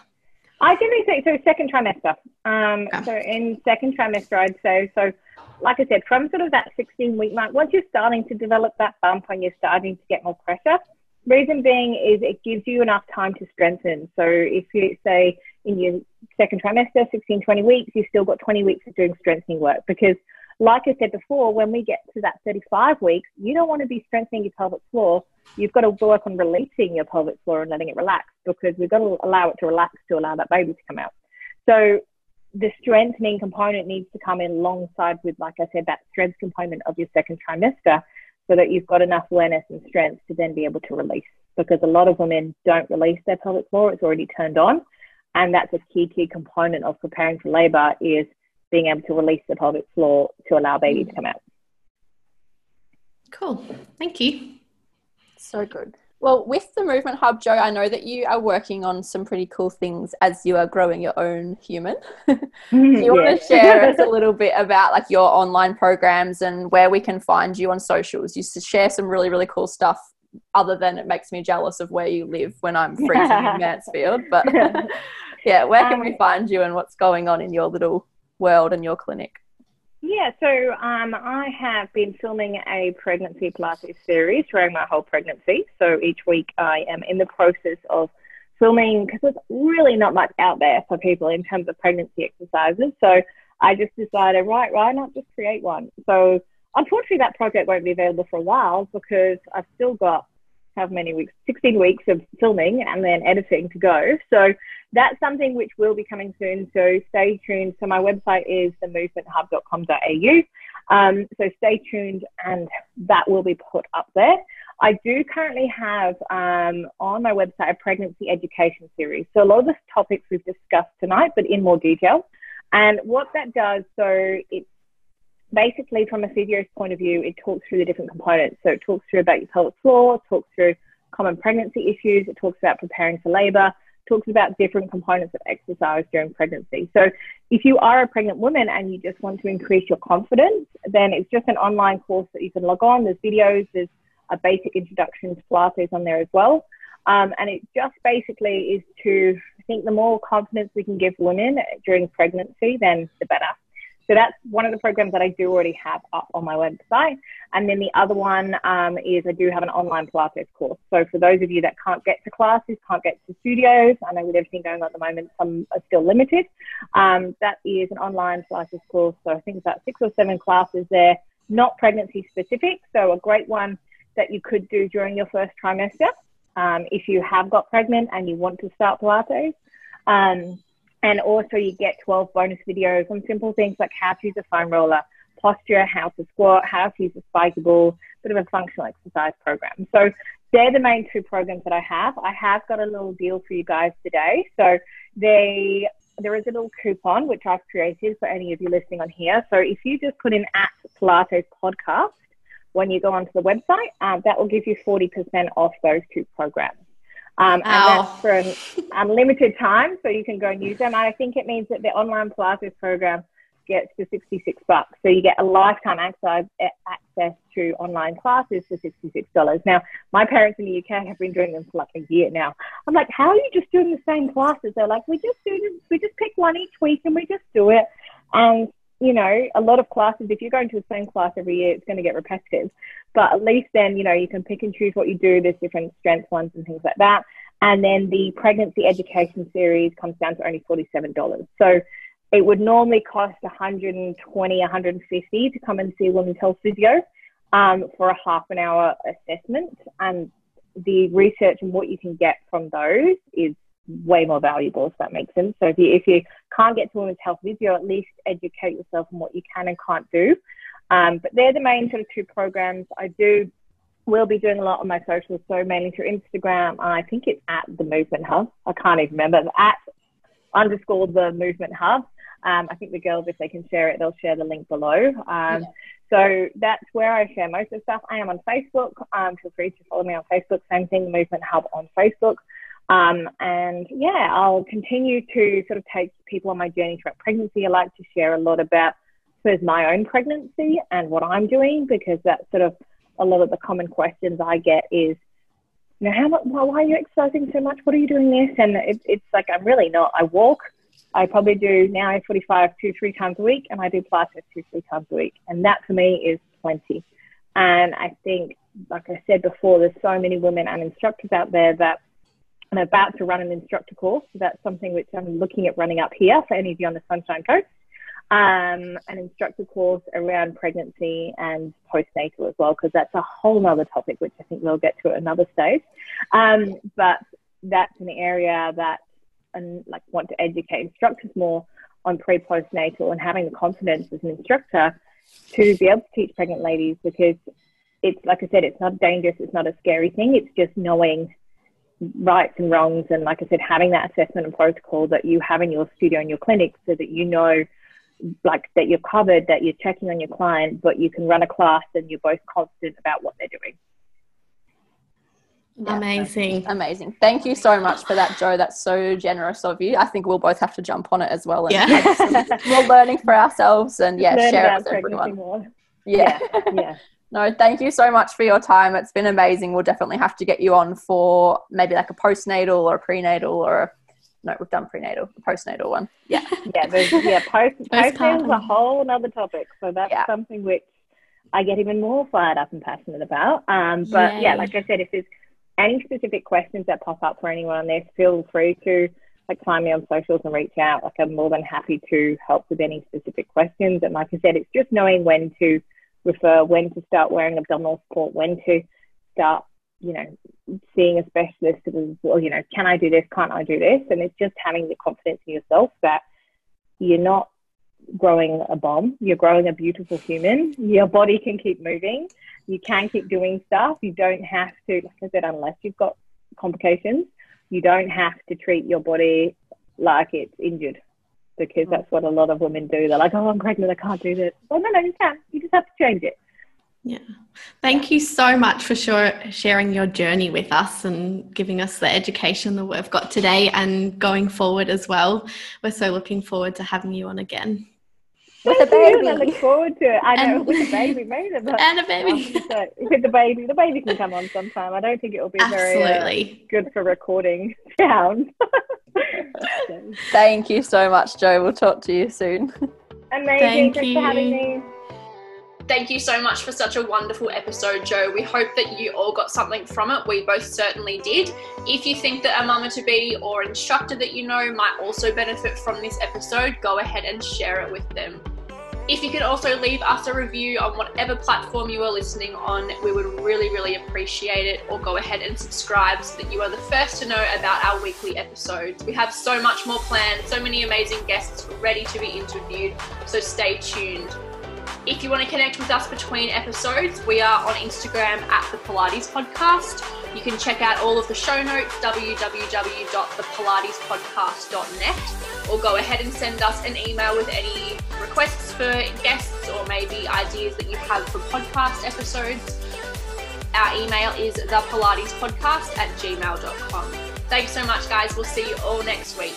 I generally say so second trimester. Um, okay. So in second trimester, I'd say so. Like I said, from sort of that 16 week mark, once you're starting to develop that bump and you're starting to get more pressure, reason being is it gives you enough time to strengthen. So if you say in your second trimester, 16, 20 weeks, you've still got 20 weeks of doing strengthening work because like I said before, when we get to that 35 weeks, you don't want to be strengthening your pelvic floor. You've got to work on releasing your pelvic floor and letting it relax because we've got to allow it to relax to allow that baby to come out. So the strengthening component needs to come in alongside with, like I said, that strength component of your second trimester so that you've got enough awareness and strength to then be able to release. Because a lot of women don't release their pelvic floor, it's already turned on. And that's a key, key component of preparing for labor is being able to release the pelvic floor to allow baby to come out. Cool. Thank you. So good. Well, with the Movement Hub, Jo, I know that you are working on some pretty cool things as you are growing your own human. *laughs* Do you want to *laughs* share us a *laughs* little bit about like your online programs and where we can find you on socials? You share some really, really cool stuff other than it makes me jealous of where you live when I'm freezing in Mansfield. But yeah, where can we um, find you and what's going on in your little world and your clinic? Yeah, so um, I have been filming a pregnancy Pilates series during my whole pregnancy. So each week I am in the process of filming because there's really not much out there for people in terms of pregnancy exercises. So I just decided, right, why not just create one? So unfortunately, that project won't be available for a while because I've still got how many weeks? 16 weeks of filming and then editing to go. So that's something which will be coming soon. So stay tuned. So my website is themovementhub.com.au. Um, so stay tuned and that will be put up there. I do currently have um, on my website a pregnancy education series. So a lot of the topics we've discussed tonight, but in more detail. And what that does, so it's basically from a physio's point of view, it talks through the different components. So it talks through about your pelvic floor, talks through common pregnancy issues, it talks about preparing for labor, talks about different components of exercise during pregnancy. So if you are a pregnant woman and you just want to increase your confidence, then it's just an online course that you can log on. There's videos, there's a basic introduction to Pilates on there as well. Um, and it just basically is to, I think the more confidence we can give women during pregnancy, then the better. So that's one of the programs that I do already have up on my website. And then the other one um, is I do have an online Pilates course. So for those of you that can't get to classes, can't get to studios, I know with everything going on at the moment, some are still limited. Um, that is an online Pilates course. So I think about six or seven classes there, not pregnancy specific. So a great one that you could do during your first trimester um, if you have got pregnant and you want to start Pilates. Um, and also you get 12 bonus videos on simple things like how to use a foam roller, posture, how to squat, how to use a spiky ball, bit of a functional exercise program. So they're the main two programs that I have. I have got a little deal for you guys today. So they there is a little coupon which I've created for any of you listening on here. So if you just put in at Pilates podcast when you go onto the website, um, that will give you 40% off those two programs. Um, and that's for an unlimited time, so you can go and use them. And I think it means that the online Pilates program gets to 66 bucks. So you get a lifetime access, access to online classes for $66. Now, my parents in the UK have been doing them for like a year now. I'm like, how are you just doing the same classes? They're like, we just do, we just pick one each week and we just do it. And you know, a lot of classes, if you're going to the same class every year, it's going to get repetitive. But at least then, you know, you can pick and choose what you do. There's different strength ones and things like that. And then the pregnancy education series comes down to only $47. So it would normally cost 120, 150 to come and see women's health physio um, for a half an hour assessment. And the research and what you can get from those is way more valuable, if that makes sense. So if you, if you can't get to women's health physio, at least educate yourself on what you can and can't do. Um, but they're the main sort of two programs. I do will be doing a lot on my socials, so mainly through Instagram. I think it's at the Movement Hub. I can't even remember. At underscore the Movement Hub. Um, I think the girls, if they can share it, they'll share the link below. Um, yeah. So that's where I share most of the stuff. I am on Facebook. Um, feel free to follow me on Facebook. Same thing, the Movement Hub on Facebook. Um, and yeah, I'll continue to sort of take people on my journey throughout pregnancy. I like to share a lot about suppose, my own pregnancy and what I'm doing because that's sort of a lot of the common questions I get is, you know, how much, why are you exercising so much? What are you doing this? And it, it's like, I'm really not. I walk. I probably do now 45 two, three times a week, and I do Pilates two, three times a week. And that for me is plenty. And I think, like I said before, there's so many women and instructors out there that I'm about to run an instructor course. So that's something which I'm looking at running up here for any of you on the Sunshine Coast. Um, an instructor course around pregnancy and postnatal as well, because that's a whole other topic, which I think we'll get to at another stage. Um, but that's an area that and like want to educate instructors more on pre postnatal and having the confidence as an instructor to be able to teach pregnant ladies because it's like I said, it's not dangerous, it's not a scary thing. It's just knowing rights and wrongs and like I said, having that assessment and protocol that you have in your studio and your clinic so that you know like that you're covered, that you're checking on your client, but you can run a class and you're both confident about what they're doing. Yeah, amazing. Amazing. Thank you so much for that, Jo That's so generous of you. I think we'll both have to jump on it as well. And yeah. *laughs* more learning for ourselves and yeah, Learn share it with everyone. More. Yeah. yeah. No, thank you so much for your time. It's been amazing. We'll definitely have to get you on for maybe like a postnatal or a prenatal or a, no, we've done prenatal, a postnatal one. *laughs* Yeah. Yeah. There's, yeah. Post, *laughs* postnatal is a whole other topic. So that's yeah. something which I get even more fired up and passionate about. Um, but Yay. yeah, like I said, if there's any specific questions that pop up for anyone on this, feel free to like find me on socials and reach out. Like I'm more than happy to help with any specific questions. And like I said, it's just knowing when to refer, uh, when to start wearing abdominal support, when to start, you know, seeing a specialist as well, you know, can I do this? Can't I do this? And it's just having the confidence in yourself that you're not growing a bomb. You're growing a beautiful human. Your body can keep moving. You can keep doing stuff. You don't have to, like I said, unless you've got complications, you don't have to treat your body like it's injured because mm. that's what a lot of women do. They're like, oh, I'm pregnant. I can't do this. Well, no, no, you can. You just have to change it. Yeah. Thank you so much for sure, sharing your journey with us and giving us the education that we've got today and going forward as well. We're so looking forward to having you on again with a baby. I look forward to it. I know and, with a baby, maybe. But and a baby. with the baby, the baby can come on sometime. I don't think it will be Absolutely. very uh, good for recording sound. *laughs* Thank you so much, Jo. We'll talk to you soon. Amazing. Thank Thanks you. for having me. Thank you so much for such a wonderful episode, Jo. We hope that you all got something from it. We both certainly did. If you think that a mama to be or instructor that you know might also benefit from this episode, go ahead and share it with them. If you could also leave us a review on whatever platform you are listening on, we would really, really appreciate it. Or go ahead and subscribe so that you are the first to know about our weekly episodes. We have so much more planned, so many amazing guests ready to be interviewed, so stay tuned. If you want to connect with us between episodes, we are on Instagram at the Pilates Podcast. You can check out all of the show notes, www.thepilatespodcast.net, or go ahead and send us an email with any requests for guests or maybe ideas that you have for podcast episodes. Our email is thepilatespodcast at gmail.com. Thanks so much, guys. We'll see you all next week.